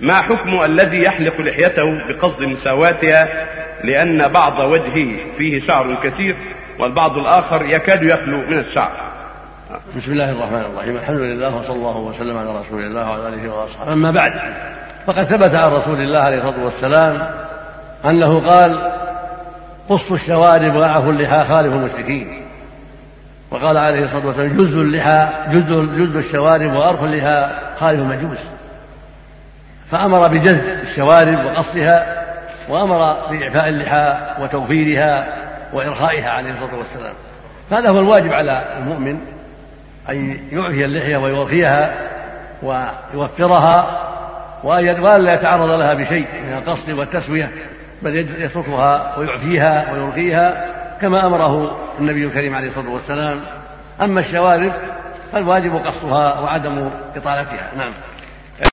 ما حكم الذي يحلق لحيته بقصد مساواتها؟ لأن بعض وجهه فيه شعر كثير والبعض الآخر يكاد يخلو من الشعر. بسم الله الرحمن الرحيم. الحمد لله وصلى الله وسلم على رسول الله وعلى آله وأصحابه. أما بعد فقد ثبت عن رسول الله عليه الصلاة والسلام أنه قال قصوا الشوارب واعفوا اللحى خالف المشركين وقال عليه الصلاة والسلام جز اللحى جز جز الشوارب وارخ اللحى خالف المجوس فأمر بجز الشوارب وقصها وأمر بإعفاء اللحى وتوفيرها وإرخائها عليه الصلاة والسلام. هذا هو الواجب على المؤمن أن يعفي اللحية ويوفيها ويوفرها وألا يتعرض لها بشيء من القصد والتسوية بل يتركها ويعفيها ويرخيها كما أمره النبي الكريم عليه الصلاة والسلام. أما الشوارب فالواجب قصها وعدم إطالتها. نعم.